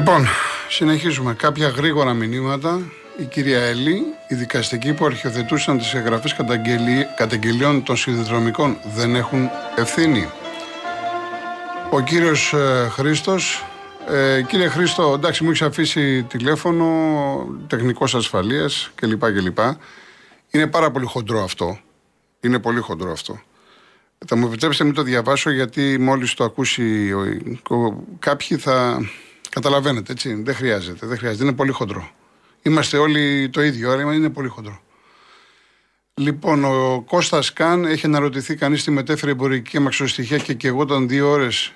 Λοιπόν, συνεχίζουμε. Κάποια γρήγορα μηνύματα. Η κυρία Έλλη, οι δικαστικοί που αρχιοθετούσαν τις εγγραφές καταγγελιών των συνδεδρομικών δεν έχουν ευθύνη. Ο κύριος ε, Χρήστος. Ε, κύριε Χρήστο, εντάξει, μου έχεις αφήσει τηλέφωνο, τεχνικός ασφαλείας κλπ. κλπ. Είναι πάρα πολύ χοντρό αυτό. Είναι πολύ χοντρό αυτό. Θα μου επιτρέψετε να μην το διαβάσω γιατί μόλις το ακούσει ο, ο, κάποιοι θα καταλαβαίνετε έτσι. Δεν χρειάζεται, δεν χρειάζεται. Είναι πολύ χοντρό. Είμαστε όλοι το ίδιο, αλλά είναι πολύ χοντρό. Λοιπόν, ο Κώστας Καν έχει αναρωτηθεί κανείς τι μετέφερε εμπορική αμαξοστοιχεία και και εγώ ήταν δύο ώρες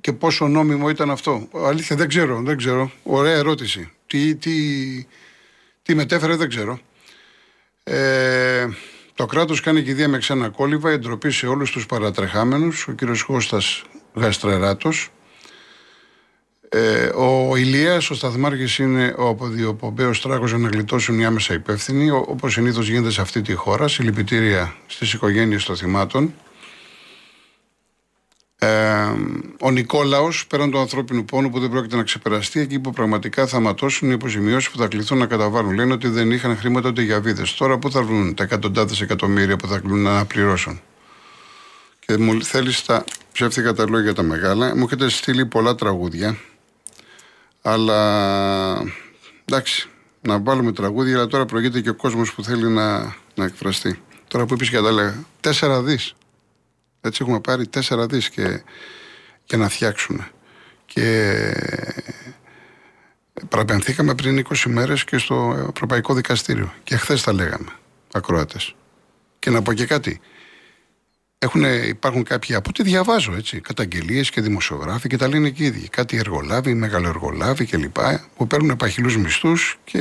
και πόσο νόμιμο ήταν αυτό. Αλήθεια, δεν ξέρω, δεν ξέρω. Ωραία ερώτηση. Τι, τι, τι μετέφερε, δεν ξέρω. Ε, το κράτος κάνει κηδεία με ξένα κόλληβα, εντροπή σε όλους τους παρατρεχάμενους. Ο κύριος Κώστας Γαστρεράτος. Ε, ο Ηλίας, ο Σταθμάρχης, είναι ο αποδιοπομπαίος τράγο για να γλιτώσουν οι άμεσα υπεύθυνοι, όπως συνήθως γίνεται σε αυτή τη χώρα. Συλληπιτήρια στις οικογένειες των θυμάτων. Ε, ο Νικόλαος, πέραν του ανθρώπινου πόνου που δεν πρόκειται να ξεπεραστεί, εκεί που πραγματικά θα ματώσουν οι αποζημιώσεις που θα κληθούν να καταβάλουν. Λένε ότι δεν είχαν χρήματα ούτε για βίδες. Τώρα πού θα βρουν τα εκατοντάδες εκατομμύρια που θα κλούν να πληρώσουν; Και μου θέλεις τα ψεύτικα τα λόγια τα μεγάλα. Μου έχετε στείλει πολλά τραγούδια. Αλλά εντάξει, να βάλουμε τραγούδια, αλλά τώρα προηγείται και ο κόσμος που θέλει να, να εκφραστεί. Τώρα που είπες και τα λέγα, τέσσερα δις. Έτσι έχουμε πάρει τέσσερα δις και, και να φτιάξουμε. Και παραπενθήκαμε πριν 20 μέρες και στο Ευρωπαϊκό Δικαστήριο. Και χθες τα λέγαμε, ακροάτε. Και να πω και κάτι. Έχουν, υπάρχουν κάποιοι από ό,τι διαβάζω έτσι, καταγγελίες και δημοσιογράφοι και τα λένε και οι ίδιοι. Κάτι εργολάβοι, μεγαλοεργολάβοι κλπ. που παίρνουν επαχυλού μισθούς και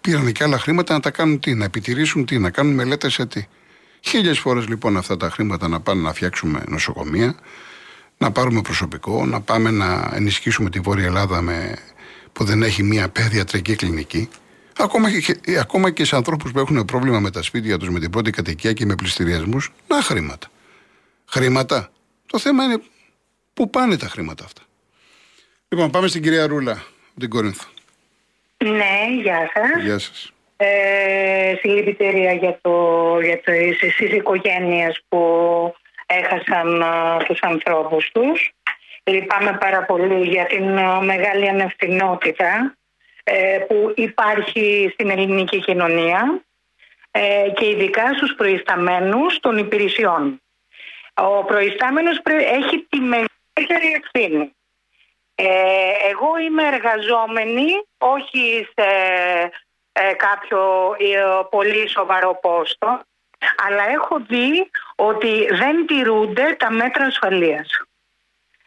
πήραν και άλλα χρήματα να τα κάνουν τι, να επιτηρήσουν τι, να κάνουν μελέτες σε τι. Χίλιες φορές λοιπόν αυτά τα χρήματα να πάνε να φτιάξουμε νοσοκομεία, να πάρουμε προσωπικό, να πάμε να ενισχύσουμε τη Βόρεια Ελλάδα με, που δεν έχει μία παιδιατρική κλινική. Ακόμα και, ακόμα και σε ανθρώπους που έχουν πρόβλημα με τα σπίτια τους, με την πρώτη κατοικία και με πληστηριασμούς, να χρήματα. Χρήματα. Το θέμα είναι πού πάνε τα χρήματα αυτά. Λοιπόν, πάμε στην κυρία Ρούλα, την Κορίνθο. Ναι, γεια σας. Γεια σας. Ε, συλληπιτήρια για, το, για τις οικογένειες που έχασαν α, τους ανθρώπους τους. Λυπάμαι πάρα πολύ για την μεγάλη ανευθυνότητα ε, που υπάρχει στην ελληνική κοινωνία ε, και ειδικά στους προϊσταμένους των υπηρεσιών. Ο προϊστάμενος έχει τη μεγαλύτερη ευθύνη. Ε, εγώ είμαι εργαζόμενη, όχι σε ε, κάποιο ε, πολύ σοβαρό πόστο, αλλά έχω δει ότι δεν τηρούνται τα μέτρα ασφαλείας.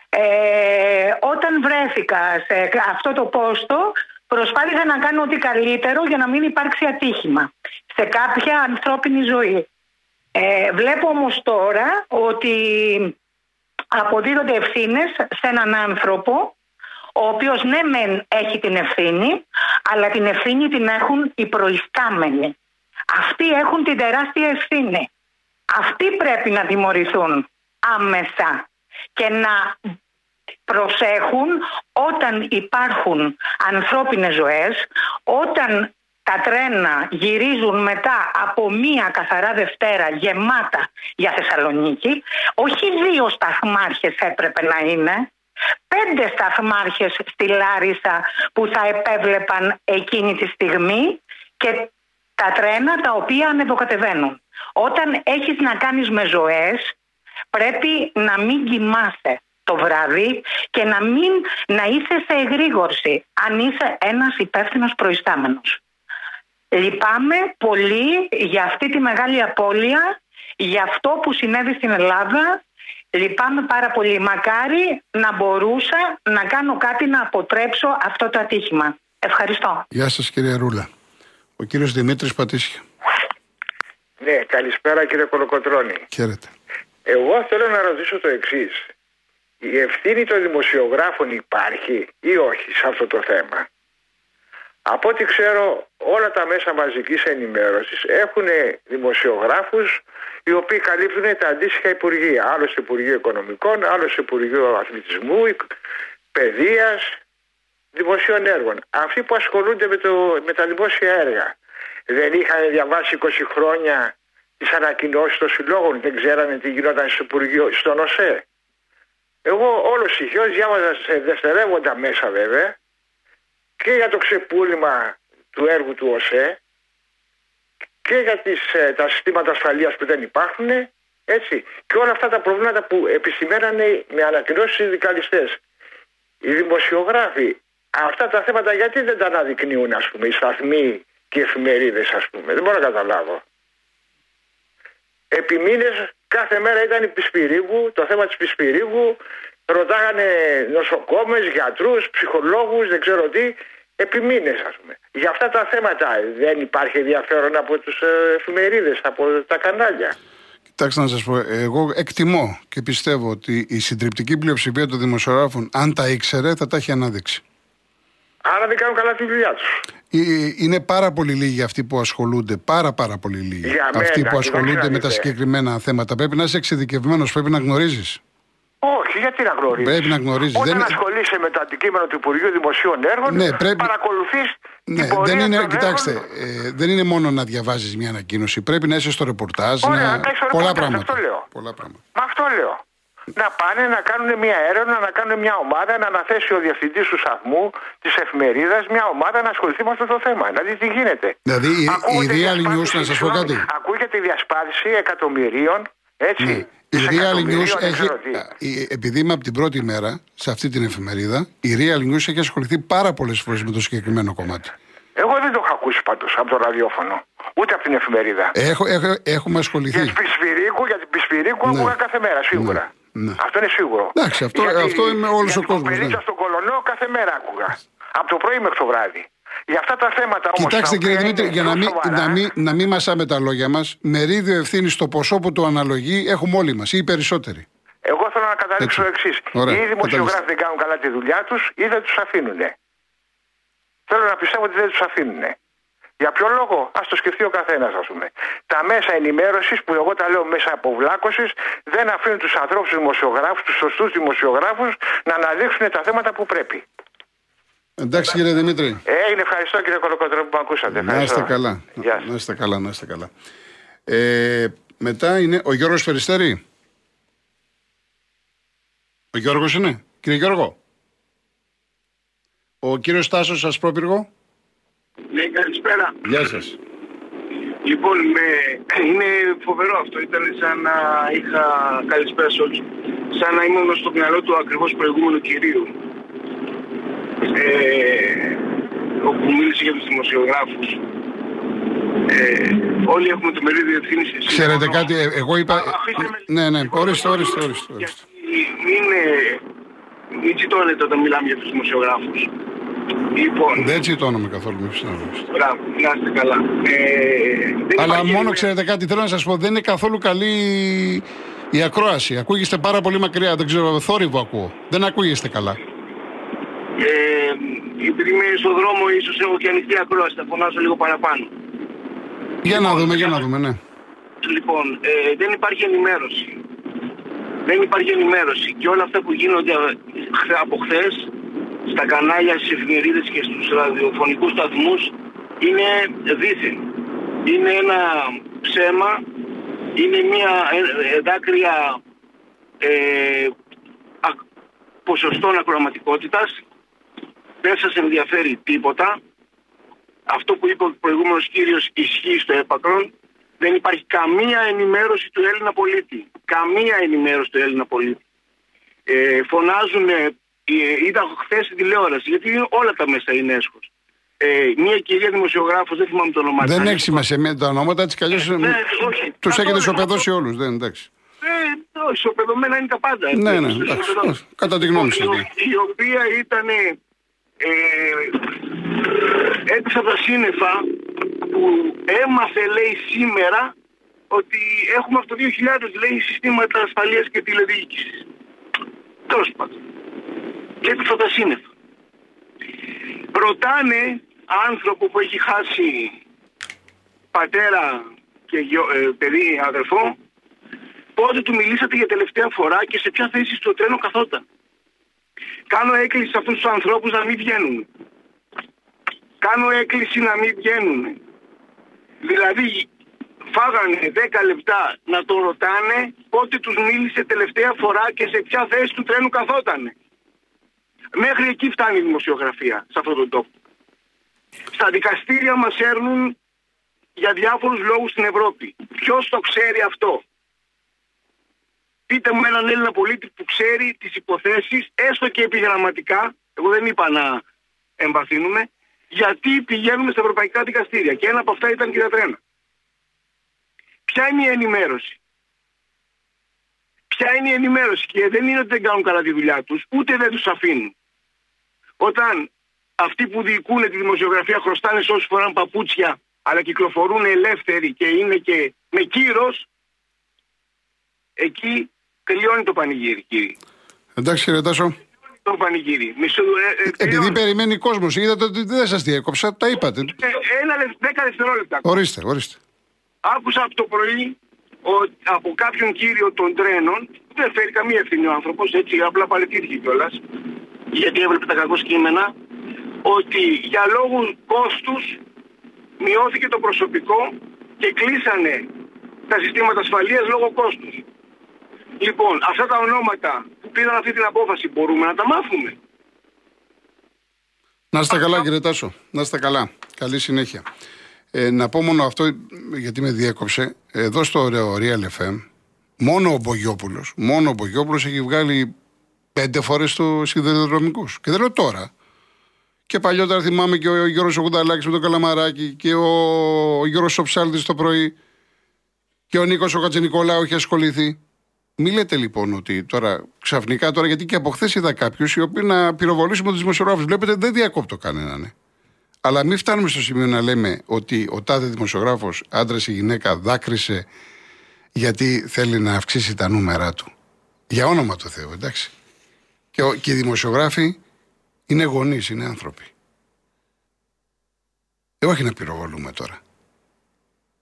Ε, όταν βρέθηκα σε αυτό το πόστο, προσπάθησα να κάνω ό,τι καλύτερο για να μην υπάρξει ατύχημα σε κάποια ανθρώπινη ζωή. Ε, βλέπω όμως τώρα ότι αποδίδονται ευθύνες σε έναν άνθρωπο ο οποίος ναι μεν έχει την ευθύνη αλλά την ευθύνη την έχουν οι προϊστάμενοι. Αυτοί έχουν την τεράστια ευθύνη. Αυτοί πρέπει να τιμωρηθούν άμεσα και να προσέχουν όταν υπάρχουν ανθρώπινες ζωές, όταν τα τρένα γυρίζουν μετά από μία καθαρά Δευτέρα γεμάτα για Θεσσαλονίκη, όχι δύο σταθμάρχες έπρεπε να είναι, πέντε σταθμάρχες στη Λάρισα που θα επέβλεπαν εκείνη τη στιγμή και τα τρένα τα οποία ανεβοκατεβαίνουν. Όταν έχεις να κάνεις με ζωές πρέπει να μην κοιμάσαι το βράδυ και να μην να είσαι σε εγρήγορση αν είσαι ένας υπεύθυνος προϊστάμενος. Λυπάμαι πολύ για αυτή τη μεγάλη απώλεια, για αυτό που συνέβη στην Ελλάδα. Λυπάμαι πάρα πολύ. Μακάρι να μπορούσα να κάνω κάτι να αποτρέψω αυτό το ατύχημα. Ευχαριστώ. Γεια σας κύριε Ρούλα. Ο κύριος Δημήτρης Πατήσια. Ναι, καλησπέρα κύριε Κολοκοτρώνη. Χαίρετε. Εγώ θέλω να ρωτήσω το εξής. Η ευθύνη των δημοσιογράφων υπάρχει ή όχι σε αυτό το θέμα; Από ό,τι ξέρω όλα τα μέσα μαζικής ενημέρωσης έχουν δημοσιογράφους οι οποίοι καλύπτουν τα αντίστοιχα υπουργεία. Άλλο στο Υπουργείο Οικονομικών, άλλο στο Υπουργείο Αθλητισμού, Παιδείας δημοσίων έργων. Αυτοί που ασχολούνται με, το, με τα δημόσια έργα δεν είχαν διαβάσει 20 χρόνια τις ανακοινώσεις των συλλόγων, δεν ξέρανε τι γινόταν στο Υπουργείο, στον ΟΣΕ. Εγώ όλο ηχιό διάβαζα σε δευτερεύοντα μέσα βέβαια και για το ξεπούλημα του έργου του ΟΣΕ και για τις, ε, τα συστήματα ασφαλείας που δεν υπάρχουν έτσι, και όλα αυτά τα προβλήματα που επισημένανε με ανακοινώσεις οι δικαλιστές. Οι δημοσιογράφοι αυτά τα θέματα γιατί δεν τα αναδεικνύουν ας πούμε οι σταθμοί και οι εφημερίδες ας πούμε. Δεν μπορώ να καταλάβω. Επί μήνες κάθε μέρα ήταν η Πισπυρίγου, το θέμα της Πισπυρίγου, ρωτάγανε νοσοκόμες, γιατρούς, ψυχολόγους, δεν ξέρω τι, επί μήνες ας πούμε. Για αυτά τα θέματα δεν υπάρχει ενδιαφέρον από τους ε, εφημερίδες, από τα κανάλια. Κοιτάξτε να σας πω, εγώ εκτιμώ και πιστεύω ότι η συντριπτική πλειοψηφία των δημοσιογράφων, αν τα ήξερε, θα τα έχει ανάδειξει. Άρα δεν κάνουν καλά τη δουλειά τους. Είναι πάρα πολύ λίγοι αυτοί που ασχολούνται, πάρα πάρα πολύ λίγοι. Για αυτοί που ασχολούνται με τα συγκεκριμένα θέματα. Πρέπει να είσαι εξειδικευμένος, πρέπει να γνωρίζεις. Όχι, γιατί να γνωρίζεις. Πρέπει να γνωρίζεις. Όταν δεν... ασχολείσαι με το αντικείμενο του Υπουργείου Δημοσίων Έργων, ναι, πρέπει... παρακολουθείς. Ναι, την δεν είναι, κοιτάξτε, ε, δεν είναι μόνο να διαβάζεις μια ανακοίνωση. Πρέπει να είσαι στο ρεπορτάζ. Ωραία, να... πολλά, πράγματα. Αυτό λέω. πολλά πράγματα. Μα αυτό λέω να πάνε να κάνουν μια έρευνα, να κάνουν μια ομάδα, να αναθέσει ο διευθυντής του σταθμού, της εφημερίδας, μια ομάδα να ασχοληθεί με αυτό το θέμα. Να δει τι γίνεται. Δηλαδή η, η Real News, να σας πω κάτι. Ακούγεται η διασπάθηση εκατομμυρίων, έτσι. Ναι. Η Real News έχει, επειδή είμαι από την πρώτη μέρα σε αυτή την εφημερίδα, η Real News έχει ασχοληθεί πάρα πολλές φορές με το συγκεκριμένο κομμάτι. Εγώ δεν το έχω ακούσει πάντως από το ραδιόφωνο. Ούτε από την εφημερίδα. Έχω, έχω, έχουμε ασχοληθεί. Για την Πισπυρίκου, για την Πισπυρίκου ναι. άκουγα κάθε μέρα σίγουρα. Ναι. Ναι. Αυτό είναι σίγουρο. Εντάξει, αυτό, γιατί, αυτό είναι όλος ο κόσμος. Ναι. στον Κολονό κάθε μέρα άκουγα. Από το πρωί μέχρι το βράδυ. Για αυτά τα θέματα όμως. Κοιτάξτε κύριε Δημήτρη, για να μην, να, μην, να μην μασάμε τα λόγια μας, μερίδιο ευθύνης στο ποσό που το αναλογεί έχουμε όλοι μας ή οι περισσότεροι. Εγώ θέλω να καταλήξω το εξής. Ή οι δημοσιογράφοι δεν κάνουν καλά τη δουλειά τους ή δεν τους αφήνουν. Θέλω να πιστεύω ότι δεν τους αφήνουν. Για ποιο λόγο, ας το σκεφτεί ο καθένας, ας πούμε. Τα μέσα ενημέρωσης, που εγώ τα λέω μέσα από βλάκωση, δεν αφήνουν τους ανθρώπους, τους δημοσιογράφους, τους σωστούς δημοσιογράφους να αναδείξουν τα θέματα που πρέπει. Εντάξει κύριε Δημήτρη. Έγινε, ευχαριστώ κύριε Κολοκοτρό που με ακούσατε. Να είστε καλά. Να είστε καλά, να είστε καλά. Ε, μετά είναι ο Γιώργος Περιστέρη. Ο Γιώργος είναι. Κύριε Γιώργο. Ο κύριος Τάσος Ασπρόπυργο. Ναι, καλησπέρα. Γεια σας. Λοιπόν, με... είναι φοβερό αυτό. Ήταν σαν να είχα καλησπέρα σε όλους. Σαν να ήμουν στο μυαλό του ακριβώς προηγούμενου κυρίου. Ε, όπου μίλησε για τους δημοσιογράφους. Ε, όλοι έχουμε το μερίδιο ευθύνης. Ξέρετε κάτι, ε, εγώ είπα... Α, ναι, ναι, ορίστε, ορίστε, ορίστε. Είναι... Μην τσιτώνετε όταν μιλάμε για τους δημοσιογράφους. Λοιπόν. Δεν τσιτώνομαι καθόλου, με Μπράβο, να είστε καλά. Ε, Αλλά μόνο ξέρετε κάτι, θέλω να σας πω, δεν είναι καθόλου καλή η ακρόαση. Ακούγεστε πάρα πολύ μακριά, δεν ξέρω, θόρυβο ακούω. Δεν ακούγεστε καλά. Ε, επειδή είμαι στον δρόμο, ίσως έχω και ανοιχτή ακρόαση, θα φωνάσω λίγο παραπάνω. Για να δούμε, για να δούμε, ναι. Λοιπόν, ε, δεν υπάρχει ενημέρωση. Δεν υπάρχει ενημέρωση και όλα αυτά που γίνονται από χθες στα κανάλια, στις εφημερίδες και στους ραδιοφωνικούς σταθμούς είναι δίθεν. Είναι ένα ψέμα, είναι μια ε, ε, δάκρυα ε, ποσοστών ακροαματικότητας, δεν σας ενδιαφέρει τίποτα. Αυτό που είπε ο προηγούμενος κύριος ισχύει στο έπακρον. Δεν υπάρχει καμία ενημέρωση του Έλληνα πολίτη. Καμία ενημέρωση του Έλληνα πολίτη. Ε, φωνάζουν ε, είδα χθες στην τηλεόραση, γιατί όλα τα μέσα είναι έσχος. Ε, μια κυρία δημοσιογράφος, δεν θυμάμαι το όνομα Δεν έχει σημασία με τα ονόματα, έτσι κι αλλιώς ε, ναι, τους έχετε ισοπεδώσει όλους. Δεν εντάξει. Ε, όχι, ισοπεδωμένα είναι τα πάντα. Ναι, ναι, εντάξει, κατά τη γνώμη σας. Η οποία ήταν ε, έτσι από τα σύννεφα που έμαθε, λέει, σήμερα ότι έχουμε από το 2000, λέει, συστήματα ασφαλείας και τηλεδιοίκησης. Τέλος πάντων και του φωτοσύννεφα. Ρωτάνε άνθρωπο που έχει χάσει πατέρα και ε, παιδί, αδερφό, πότε του μιλήσατε για τελευταία φορά και σε ποια θέση στο τρένο καθόταν. Κάνω έκκληση σε αυτούς τους ανθρώπους να μην βγαίνουν. Κάνω έκκληση να μην βγαίνουν. Δηλαδή φάγανε 10 λεπτά να τον ρωτάνε πότε τους μίλησε τελευταία φορά και σε ποια θέση του τρένου καθότανε. Μέχρι εκεί φτάνει η δημοσιογραφία σε αυτόν τον τόπο. Στα δικαστήρια μας έρνουν για διάφορους λόγους στην Ευρώπη. Ποιος το ξέρει αυτό; Πείτε μου έναν Έλληνα πολίτη που ξέρει τις υποθέσεις, έστω και επιγραμματικά, εγώ δεν είπα να εμβαθύνουμε, γιατί πηγαίνουμε στα ευρωπαϊκά δικαστήρια. Και ένα από αυτά ήταν και τα τρένα. Ποια είναι η ενημέρωση; Ποια είναι η ενημέρωση; Και δεν είναι ότι δεν κάνουν καλά τη δουλειά τους, ούτε δεν τους αφήνουν. Όταν αυτοί που διοικούν τη δημοσιογραφία χρωστάνε σε όσους φοράνε παπούτσια αλλά κυκλοφορούν ελεύθεροι και είναι και με κύρος, εκεί τελειώνει το πανηγύρι, κύριε. Εντάξει, κύριε Τάσο. Το πανηγύρι. Μισό, ε, ε, Επειδή περιμένει κόσμος, είδατε ότι δεν σας διέκοψα, τα είπατε. Ε, ένα, δέκα δευτερόλεπτα. Ορίστε, ορίστε. Άκουσα από το πρωί ο, από κάποιον κύριο των τρένων, δεν φέρει καμία ευθύνη ο άνθρωπος, έτσι απλά παλαιτήθηκε κιόλας, γιατί έβλεπε τα κακό κείμενα, ότι για λόγους κόστους μειώθηκε το προσωπικό και κλείσανε τα συστήματα ασφαλείας λόγω κόστους. Λοιπόν, αυτά τα ονόματα που πήραν αυτή την απόφαση μπορούμε να τα μάθουμε. Να είστε καλά κύριε Τάσο, να είστε καλά. Καλή συνέχεια. Ε, να πω μόνο αυτό, γιατί με διέκοψε. Εδώ στο Real FM, μόνο ο Μπογιόπουλος, μόνο ο Μπογιόπουλος έχει βγάλει πέντε φορές του σιδηροδρομικούς. Και δεν λέω τώρα. Και παλιότερα θυμάμαι και ο Γιώργος Ογουνταλάκης με τον Καλαμαράκη και ο, ο Γιώργος Σοψάλτης το πρωί και ο Νίκος ο Κατζηνικολάου έχει ασχοληθεί. Μη λέτε λοιπόν ότι τώρα ξαφνικά τώρα, γιατί και από χθες είδα κάποιους οι οποίοι να πυροβολήσουμε τους δημοσιογράφους. Βλέπετε, δεν διακόπτω κανέναν. Ναι. Αλλά μην φτάνουμε στο σημείο να λέμε ότι ο τάδε δημοσιογράφος, άντρας ή γυναίκα, δάκρυσε γιατί θέλει να αυξήσει τα νούμερα του. Για όνομα του Θεού, εντάξει. Και, και οι δημοσιογράφοι είναι γονείς, είναι άνθρωποι. Ε, όχι να πυροβολούμε τώρα.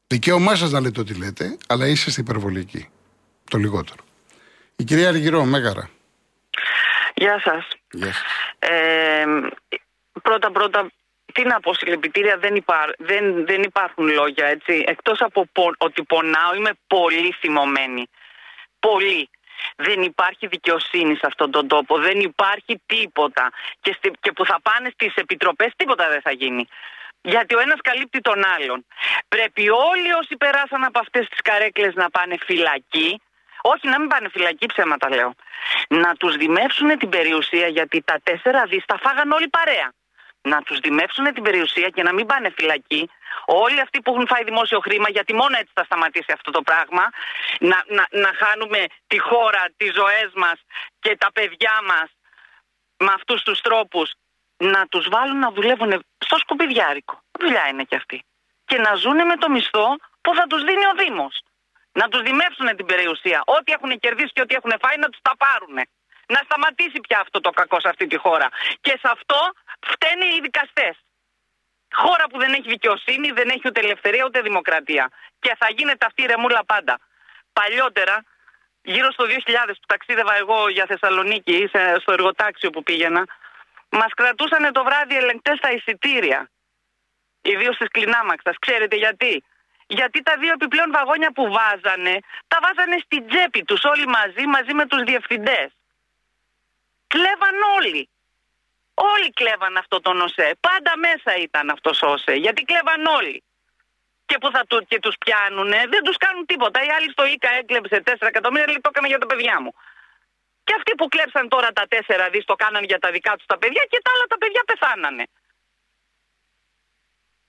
Δικαίωμά σας να λέτε ό,τι λέτε, αλλά είστε υπερβολικοί. Το λιγότερο. Η κυρία Αργυρό, Μέγαρα. Γεια σας. Γεια σας. Ε, πρώτα πρώτα, τι να πω, συλληπιτήρια δεν, δεν, δεν υπάρχουν λόγια, έτσι. Εκτός από ότι πονάω, είμαι πολύ θυμωμένη. Πολύ. Δεν υπάρχει δικαιοσύνη σε αυτόν τον τόπο. Δεν υπάρχει τίποτα. Και, και που θα πάνε στις επιτροπές τίποτα δεν θα γίνει. Γιατί ο ένας καλύπτει τον άλλον. Πρέπει όλοι όσοι περάσαν από αυτές τις καρέκλες να πάνε φυλακή όχι, να μην πάνε φυλακή, ψέματα λέω. Να τους δημεύσουν την περιουσία γιατί τα τέσσερα δις τα φάγαν όλοι παρέα. Να τους δημεύσουν την περιουσία και να μην πάνε φυλακή. Όλοι αυτοί που έχουν φάει δημόσιο χρήμα, γιατί μόνο έτσι θα σταματήσει αυτό το πράγμα, να, να, να χάνουμε τη χώρα, τις ζωές μας και τα παιδιά μας με αυτούς τους τρόπους, να τους βάλουν να δουλεύουν στο σκουπιδιάρικο. Δουλειά είναι κι αυτή. Και να ζουν με το μισθό που θα τους δίνει ο Δήμος να τους δημεύσουν την περιουσία. Ό,τι έχουν κερδίσει και ό,τι έχουν φάει να τους τα πάρουν. Να σταματήσει πια αυτό το κακό σε αυτή τη χώρα. Και σε αυτό φταίνε οι δικαστές. Χώρα που δεν έχει δικαιοσύνη, δεν έχει ούτε ελευθερία ούτε δημοκρατία. Και θα γίνεται αυτή η ρεμούλα πάντα. Παλιότερα, γύρω στο 2000 που ταξίδευα εγώ για Θεσσαλονίκη, στο εργοτάξιο που πήγαινα, μας κρατούσαν το βράδυ ελεγκτές στα εισιτήρια. Ιδίως στις κλινάμαξας. Ξέρετε γιατί; Γιατί τα δύο επιπλέον βαγόνια που βάζανε, τα βάζανε στην τσέπη τους όλοι μαζί, μαζί με τους διευθυντές. Κλέβαν όλοι. Όλοι κλέβαν αυτό το ΟΣΕ. Πάντα μέσα ήταν αυτό ο ΟΣΕ. Γιατί κλέβαν όλοι. Και που θα του, και τους πιάνουνε, δεν τους κάνουν τίποτα. Οι άλλοι στο ΙΚΑ έκλεψε 4 εκατομμύρια, λέει το έκανα για τα παιδιά μου. Και αυτοί που κλέψαν τώρα τα 4 δις το κάναν για τα δικά τους τα παιδιά και τα άλλα τα παιδιά πεθάνανε.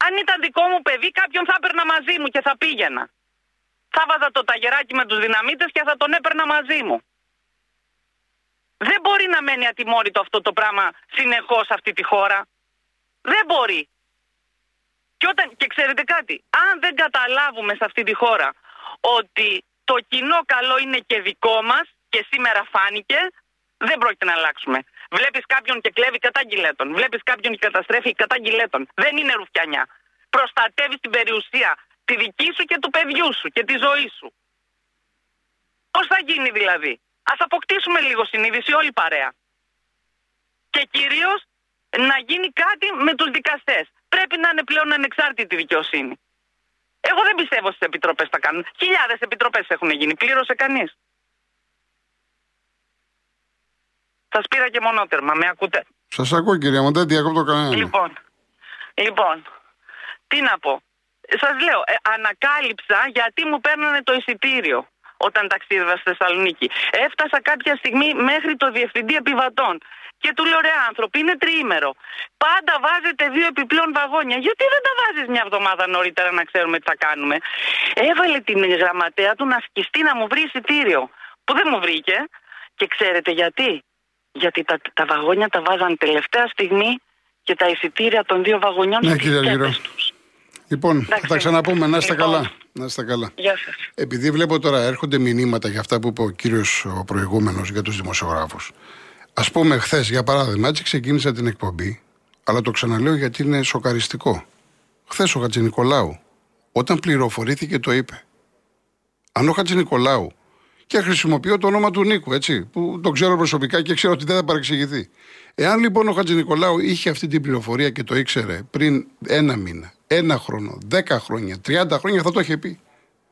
Αν ήταν δικό μου παιδί, κάποιον θα έπαιρνα μαζί μου και θα πήγαινα. Θα βάζα το ταγεράκι με τους δυναμίτες και θα τον έπαιρνα μαζί μου. Δεν μπορεί να μένει ατιμόρυτο αυτό το πράγμα συνεχώς αυτή τη χώρα. Δεν μπορεί. Και, όταν, και ξέρετε κάτι, αν δεν καταλάβουμε σε αυτή τη χώρα ότι το κοινό καλό είναι και δικό μας και σήμερα φάνηκε, δεν πρόκειται να αλλάξουμε. Βλέπεις κάποιον και κλέβει κατά γυλέτων. Βλέπεις κάποιον και καταστρέφει κατά γυλέτων. Δεν είναι ρουφιανιά. Προστατεύεις την περιουσία τη δική σου και του παιδιού σου και τη ζωή σου. Πώς θα γίνει δηλαδή; Α αποκτήσουμε λίγο συνείδηση όλοι παρέα. Και κυρίως να γίνει κάτι με τους δικαστές. Πρέπει να είναι πλέον ανεξάρτητη δικαιοσύνη. Εγώ δεν πιστεύω στις επιτροπές θα κάνουν. Χιλιάδες επιτροπές έχουν γίνει. Πλήρωσε κανείς. Σας πήρα και μονότερμα. Με ακούτε; Σας ακούω, κυρία μου, δεν διακόπτω κανένα. Λοιπόν, λοιπόν, τι να πω. Σας λέω, ε, ανακάλυψα γιατί μου παίρνανε το εισιτήριο όταν ταξίδευα στη Θεσσαλονίκη. Έφτασα κάποια στιγμή μέχρι το διευθυντή επιβατών. Και του λέω ρε άνθρωποι, είναι τριήμερο. Πάντα βάζετε δύο επιπλέον βαγόνια. Γιατί δεν τα βάζεις μια εβδομάδα νωρίτερα να ξέρουμε τι θα κάνουμε; Έβαλε την γραμματέα του να σκιστεί να μου βρει εισιτήριο. Που δεν μου βρήκε. Και ξέρετε γιατί; Γιατί τα, τα βαγόνια τα βάζαν τελευταία στιγμή και τα εισιτήρια των δύο βαγονιών Ναι, στις κύριε τσέπες Αργυρό. τους. Λοιπόν, θα τα ξαναπούμε. Να είστε Λοιπόν. καλά. Να είστε καλά. Γεια σας. Επειδή βλέπω τώρα έρχονται μηνύματα για αυτά που είπε ο κύριος ο προηγούμενος για τους δημοσιογράφους. Α πούμε, χθες για παράδειγμα, έτσι ξεκίνησα την εκπομπή, αλλά το ξαναλέω γιατί είναι σοκαριστικό. Χθες ο Χατζη Νικολάου, όταν πληροφορήθηκε, το είπε. Αν ο Χατζη Νικολάου, και χρησιμοποιώ το όνομα του Νίκου, έτσι, που τον ξέρω προσωπικά και ξέρω ότι δεν θα παρεξηγηθεί. Εάν λοιπόν ο Χατζη Νικολάου είχε αυτή την πληροφορία και το ήξερε πριν ένα μήνα, ένα χρόνο, δέκα χρόνια, τριάντα χρόνια, θα το είχε πει.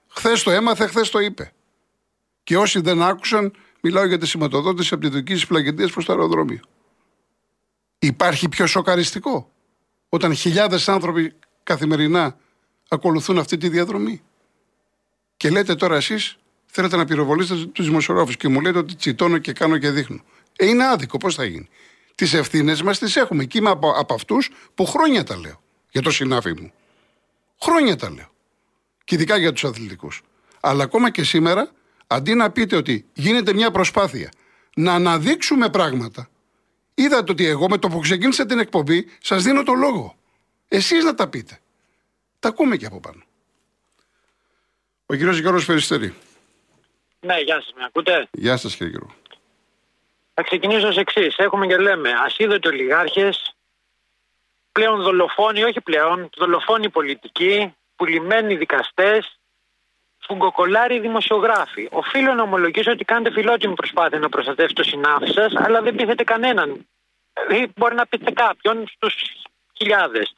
Χθες το έμαθε, χθες το είπε. Και όσοι δεν άκουσαν, μιλάω για τη σηματοδότηση από τη δική τη πλαγεντία προς το αεροδρόμιο. Υπάρχει πιο σοκαριστικό όταν χιλιάδες άνθρωποι καθημερινά ακολουθούν αυτή τη διαδρομή. Και λέτε τώρα εσείς θέλετε να πυροβολήσετε τους δημοσιογράφους και μου λέτε ότι τσιτώνω και κάνω και δείχνω. Ε, είναι άδικο, πώς θα γίνει; Τις ευθύνες μας τις έχουμε και είμαι από, από αυτούς που χρόνια τα λέω για το συνάφι μου. Χρόνια τα λέω. Και ειδικά για τους αθλητικούς. Αλλά ακόμα και σήμερα, αντί να πείτε ότι γίνεται μια προσπάθεια να αναδείξουμε πράγματα, είδατε ότι εγώ με το που ξεκίνησα την εκπομπή σας δίνω το λόγο. Εσείς να τα πείτε. Τα ακούμε και από πάνω. Ο κύριος Γιώργος Περιστερή. Ναι, γεια σας, με ακούτε; Γεια σας κύριε Γιώργο. Θα ξεκινήσω ως εξής. Έχουμε και λέμε ασίδωτοι ολιγάρχε, πλέον δολοφόνοι, όχι πλέον, δολοφόνοι πολιτικοί, πουλημένοι δικαστές, φουγκοκολάροι δημοσιογράφοι. Οφείλω να ομολογήσω ότι κάνετε φιλότιμη προσπάθεια να προστατεύσετε το συνάφη σας, αλλά δεν πείθετε κανέναν. Ή μπορεί να πείτε κάποιον στους χιλιάδες.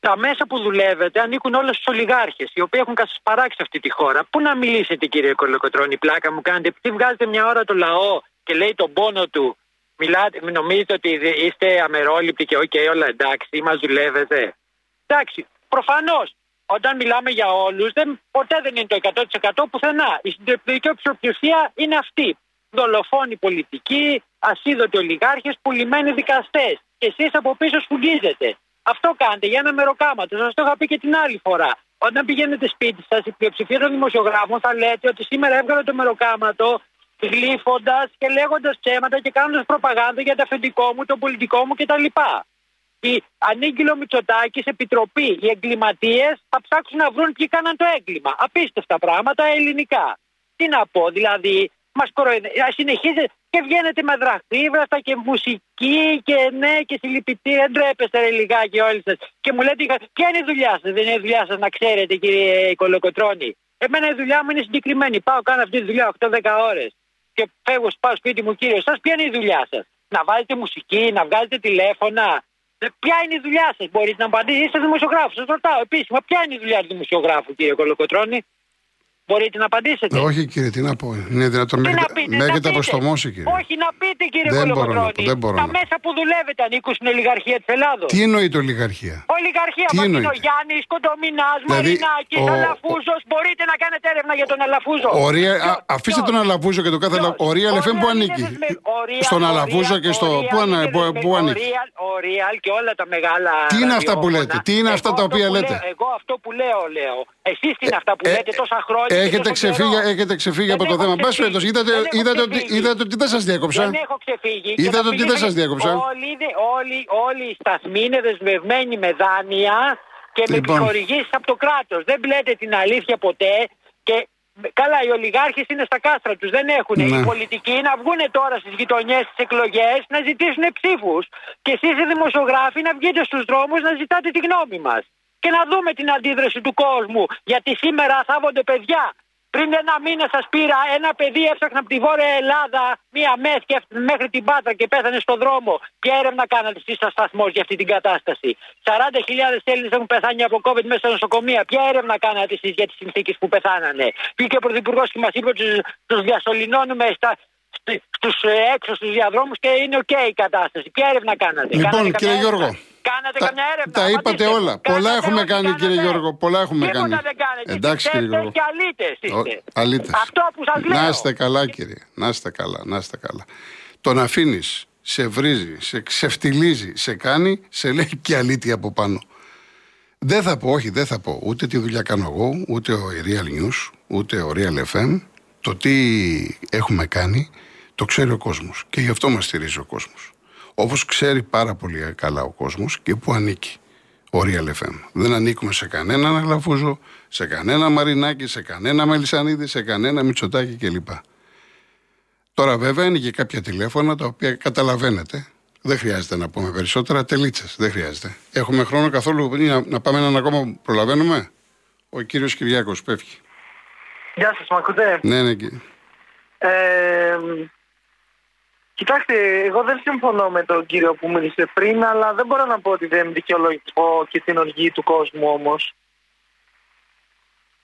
Τα μέσα που δουλεύετε ανήκουν όλα στους ολιγάρχες, οι οποίοι έχουν παράξει αυτή τη χώρα. Πού να μιλήσετε, κύριε Κολοκοτρόνη, πλάκα μου κάνετε, επειδή βγάζετε μια ώρα το λαό και λέει τον πόνο του, μιλάτε, νομίζετε ότι είστε αμερόληπτοι και οκ, όλα εντάξει, ή μας δουλεύετε; Εντάξει, προφανώς. Όταν μιλάμε για όλους, ποτέ δεν είναι το 100% πουθενά. Η συντριπτική πλειοψηφία είναι αυτή. Δολοφόνοι πολιτικοί, ασύδοτοι ολιγάρχες, πουλημένοι δικαστές. Και εσείς από πίσω σφουγγίζετε. Αυτό κάνετε για ένα μεροκάματο. Σας το είχα πει και την άλλη φορά. Όταν πηγαίνετε σπίτι σας, η πλειοψηφία των δημοσιογράφων θα λέτε ότι σήμερα έβγαλε το μεροκάματο γλύφοντας και λέγοντας ψέματα και κάνοντας προπαγάνδα για το αφεντικό μου, το πολιτικό μου κτλ. Η ανήγγυλο Μητσοτάκης, επιτροπή, οι εγκληματίες θα ψάξουν να βρουν ποιοι κάναν το έγκλημα. Απίστευτα πράγματα ελληνικά. Τι να πω, δηλαδή, μας κοροϊδεύει. Συνεχίζετε και βγαίνετε με δραχτύβραστα και μουσική και ναι και συλληπιτήρια. Ντρέπεστε ρε λιγάκι όλοι σας. Και μου λέτε, ποια είναι η δουλειά σας, δεν είναι η δουλειά σας να ξέρετε, κύριε Κολοκοτρόνη. Εμένα η δουλειά μου είναι συγκεκριμένη. Πάω, κάνω αυτή τη δουλειά 8-10 ώρες. Και φεύγω, πάω σπίτι μου, κύριε, σας ποια είναι η δουλειά σας; Να βάζετε μουσική, να βγάζετε τηλέφωνα. Ε, Ποια είναι η δουλειά σας, μπορείτε να απαντήσετε. Είστε δημοσιογράφος. Σας ρωτάω επίσημα, ποια είναι η δουλειά του δημοσιογράφου, κύριε Κολοκοτρόνη. Μπορείτε να απαντήσετε. Όχι κύριε, τι να πω. Είναι δυνατόν Τι με να έχετε- πείτε, με να έχετε πείτε. αποστομώσει κύριε. Όχι να πείτε κύριε Δεν μπορώ να πω, Κολοκοτρόνη. δεν μπορώ Τα να πω. μέσα που δουλεύετε ανήκουν στην ολιγαρχία της Ελλάδος. Τι εννοείται ολιγαρχία; Ολιγαρχία Τι εννοείται; Μαρτινογιάννη, Κοντομινάς, Δηλαδή, Μαρινάκης, ο- Αλαφούζος. Μπορείτε να κάνετε έρευνα για τον Αλαφούζο. Ο Ρία- Ποιος- α- αφήστε ποιος- τον Αλαβούζο και το κάθε. ποιος; λα- Ο Ρίαλ Ο FM που Real ανήκει. είναι δεσμε- ο Real- Στον ο Αλαβούζο Real- και στο. ο Real Πού, ανα- είναι πού- δεσμε- πού ο ανήκει. Real- Ο Real και όλα τα μεγάλα. Τι είναι αυτά που ραδιόφωνα. λέτε, τι είναι αυτά Εγώ τα αυτό οποία που λέτε; λέω- Εγώ αυτό που λέω, λέω. Εσείς τι είναι αυτά που Ε, λέτε τόσα χρόνια. Και Έχετε τόσο ξεφύγει, καιρό. έχετε ξεφύγει Δεν από το έχω θέμα. Εν πάση ξεφύγει. περιπτώσει, είδατε, Δεν έχω είδατε, ότι, ξεφύγει. είδατε ότι δεν σας διέκοψα. Δεν έχω ξεφύγει. Και Είδατε να ότι δεν φύγετε- σας διέκοψα. Όλοι, είναι- όλοι, όλοι οι σταθμοί είναι δεσμευμένοι με δάνεια και με Λοιπόν. επιχορηγήσεις από το κράτος. Δεν λέτε την αλήθεια ποτέ και καλά, οι ολιγάρχες είναι στα κάστρα τους. Δεν έχουν. Ναι. Οι πολιτικοί να βγουν τώρα στις γειτονιές, στι εκλογές, να ζητήσουν ψήφους. Και εσείς οι δημοσιογράφοι να βγείτε στους δρόμους να ζητάτε τη γνώμη μας. Και να δούμε την αντίδραση του κόσμου. Γιατί σήμερα θάβονται παιδιά. Πριν ένα μήνα σας πήρα ένα παιδί έφτιαξε από τη Βόρεια Ελλάδα μία μεθ και έφτασε μέχρι την Πάτρα και πέθανε στον δρόμο. Ποια έρευνα κάνατε εσείς στα σταθμός για αυτή την κατάσταση; 40.000 Έλληνες έχουν πεθάνει από COVID μέσα στα νοσοκομεία. Ποια έρευνα κάνατε εσείς για τις συνθήκες που πεθάνανε; Πήγε ο Πρωθυπουργός και μας είπε ότι τους διασωληνώνουμε στα, στους έξω στους διαδρόμους και είναι οκ η κατάσταση. Ποια έρευνα κάνατε; Λοιπόν, κάνατε κύριε Γιώργο. Κάνατε Τα, καμιά έρευνα. τα είπατε απαντήστε. όλα. Κάνατε Πολλά έχουμε ό,τι κάνει, κύριε κάνατε. Γιώργο. Πολλά έχουμε Τίποτα κάνει. δεν κάνετε. Εντάξει, κύριε Φταίτε Γιώργο. και αλήτες είστε. Ο- αλήτες. Αυτό που σας λέω. Να είστε καλά, κύριε. Να είστε καλά, να είστε καλά. Τον αφήνεις, σε βρίζει, σε ξεφτιλίζει, σε κάνει, σε λέει και αλήτη από πάνω. Δεν θα πω, όχι, δεν θα πω ούτε τι δουλειά κάνω εγώ, ούτε ο Real News, ούτε ο Real FM. Το τι έχουμε κάνει, το ξέρει ο κόσμος. Και γι' αυτό μας στηρίζει ο κόσμος. Όπως ξέρει πάρα πολύ καλά ο κόσμος και που ανήκει ο Real FM. Δεν ανήκουμε σε κανέναν Αγλαφούζο, σε κανένα Μαρινάκι, σε κανένα Μελισανίδη, σε κανένα Μητσοτάκι κλπ. Τώρα βέβαια είναι και κάποια τηλέφωνα τα οποία καταλαβαίνετε. Δεν χρειάζεται να πούμε περισσότερα. Τελίτσες. Δεν χρειάζεται. Έχουμε χρόνο καθόλου ή να, να πάμε έναν ακόμα που προλαβαίνουμε; Ο κύριος Κυριάκος πέφτει. Γεια σας, μ' ακούτε; Ναι, ναι, κύριε. Ε, κοιτάξτε, εγώ δεν συμφωνώ με τον κύριο που μίλησε πριν, αλλά δεν μπορώ να πω ότι δεν είναι δικαιολογικό και την οργή του κόσμου όμως.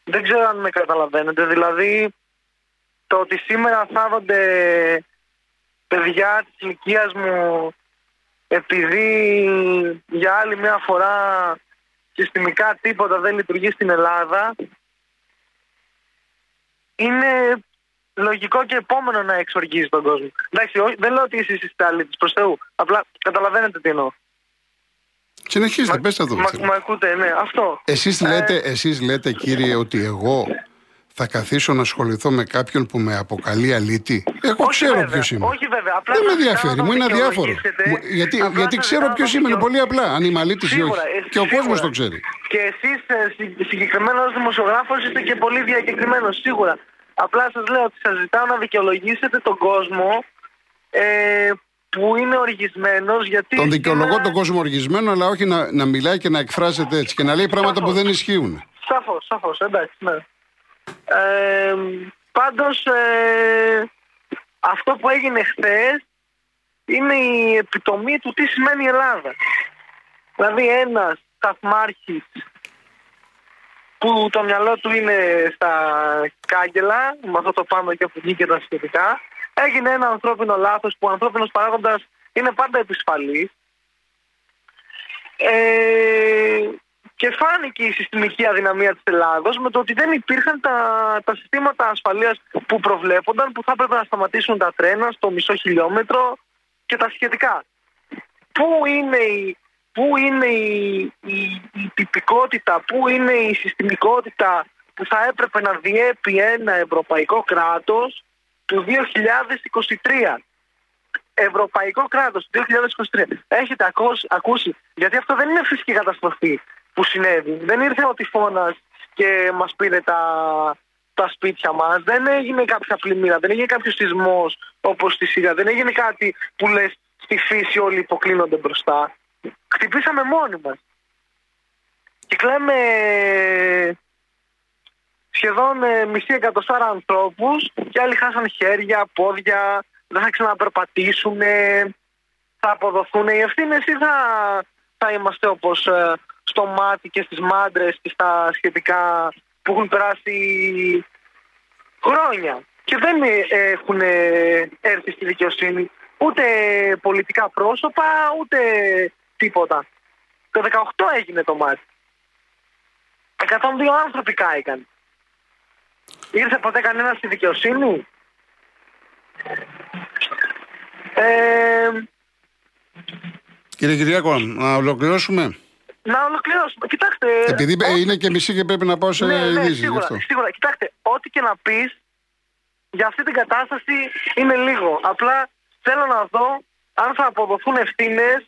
Δεν ξέρω αν με καταλαβαίνετε. Δηλαδή, το ότι σήμερα θάβονται παιδιά της ηλικίας μου επειδή για άλλη μια φορά συστημικά τίποτα δεν λειτουργεί στην Ελλάδα είναι λογικό και επόμενο να εξοργίζει τον κόσμο. Εντάξει, όχι, δεν λέω ότι εσεί είστε αλήτη προς Θεού. Απλά καταλαβαίνετε τι εννοώ. Συνεχίστε, πέστε το. Μα, μα ακούτε, ναι, αυτό. Εσείς λέτε, εσείς λέτε κύριε ότι εγώ θα καθίσω να ασχοληθώ με κάποιον που με αποκαλεί αλήτη; Εγώ Όχι ξέρω βέβαια, ποιος είμαι. όχι βέβαια, απλά Δεν με σας ενδιαφέρει, κάνω μου είναι να αδιάφορο. δικαιολογήσετε. Μου- Γιατί, Απλά γιατί σας ξέρω κάνω ποιος να είμαι, είναι δικαιω- πολύ απλά. Αν είμαι αλήτης ή όχι. Σίγουρα, ε, Και ο κόσμος σίγουρα. το ξέρει. Και εσείς συγκεκριμένα ω δημοσιογράφος είστε και πολύ διακεκριμένος, σίγουρα. Απλά σας λέω ότι σας ζητάω να δικαιολογήσετε τον κόσμο ε, που είναι οργισμένος γιατί. Τον δικαιολογώ σήμερα- τον κόσμο οργισμένο, αλλά όχι να, να μιλάει και να εκφράζεται έτσι και να λέει πράγματα που δεν ισχύουν. Σαφώς, σαφώς, εντάξει, ναι. Ε, Πάντως, ε, αυτό που έγινε χθες είναι η επιτομή του τι σημαίνει Ελλάδα. Δηλαδή, ένας σταθμάρχης που το μυαλό του είναι στα κάγκελα, με αυτό το πάμε και από εκεί και τα σχετικά, έγινε ένα ανθρώπινο λάθος που ο ανθρώπινος παράγοντας είναι πάντα επισφαλής ε, και φάνηκε η συστημική αδυναμία της Ελλάδος με το ότι δεν υπήρχαν τα, τα συστήματα ασφαλείας που προβλέπονταν που θα έπρεπε να σταματήσουν τα τρένα στο μισό χιλιόμετρο και τα σχετικά. Πού είναι η, πού είναι η, η, η τυπικότητα, πού είναι η συστημικότητα που θα έπρεπε να διέπει ένα ευρωπαϊκό κράτος του 2023 ευρωπαϊκό κράτος του 2023. Έχετε ακούσει, ακούσει, γιατί αυτό δεν είναι φυσική καταστροφή που συνέβη. Δεν ήρθε ο τυφώνας και μας πήρε τα, τα σπίτια μας. Δεν έγινε κάποια πλημμύρα, δεν έγινε κάποιος σεισμός όπως στη Συρία. Δεν έγινε κάτι που λες στη φύση όλοι υποκλίνονται μπροστά. Χτυπήσαμε μόνοι μας. Κυκλάμε σχεδόν ε, μισή εκατοστάρα ανθρώπους και άλλοι χάσαν χέρια, πόδια, δεν θα ξαναπερπατήσουν, θα αποδοθούν οι ευθύνες ή θα, θα είμαστε όπως ε, στο μάτι και στις μάντρες και στα σχετικά που έχουν περάσει χρόνια και δεν ε, έχουν ε, έρθει στη δικαιοσύνη ούτε πολιτικά πρόσωπα ούτε τίποτα. Το 18 έγινε το μάτι. 102 άνθρωποι κάηκαν. Ήρθε ποτέ κανένας στη δικαιοσύνη; Ε, Κύριε Κυριακό, να ολοκληρώσουμε; να ολοκληρώσουμε. Κοιτάξτε. Επειδή ό- είναι και μισή και πρέπει να πάω σε ναι, ναι, ειδήσεις, γι' σίγουρα, αυτό. σίγουρα. Κοιτάξτε, ό,τι και να πεις για αυτή την κατάσταση είναι λίγο. Απλά θέλω να δω αν θα αποδοθούν ευθύνες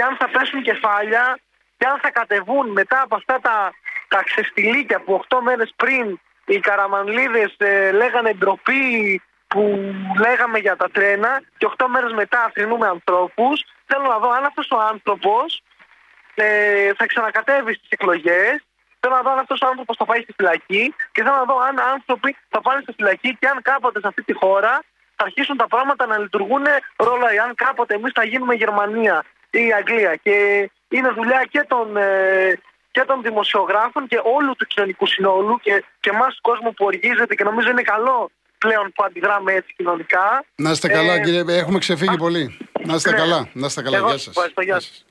και αν θα πέσουν κεφάλια και αν θα κατεβούν μετά από αυτά τα, τα ξεστιλίκια που 8 μέρες πριν οι καραμανλίδες ε, λέγανε ντροπή που λέγαμε για τα τρένα και 8 μέρες μετά αφήνουμε ανθρώπους. Θέλω να δω αν αυτός ο άνθρωπος ε, θα ξανακατέβει στις εκλογές Θέλω να δω αν αυτός ο άνθρωπος θα πάει στη φυλακή και θέλω να δω αν άνθρωποι θα πάνε στη φυλακή και αν κάποτε σε αυτή τη χώρα θα αρχίσουν τα πράγματα να λειτουργούν ρόλο. Αν κάποτε εμείς θα γίνουμε Γερμανία ή η Αγγλία. Και είναι δουλειά και των, ε, και των δημοσιογράφων και όλου του κοινωνικού συνόλου και, και εμάς του κόσμου που οργίζεται και νομίζω είναι καλό πλέον που αντιδράμε έτσι κοινωνικά. Να είστε καλά, Ε, κύριε. Έχουμε ξεφύγει α, πολύ. Να είστε ναι. καλά. Να είστε καλά. Εγώ Γεια σας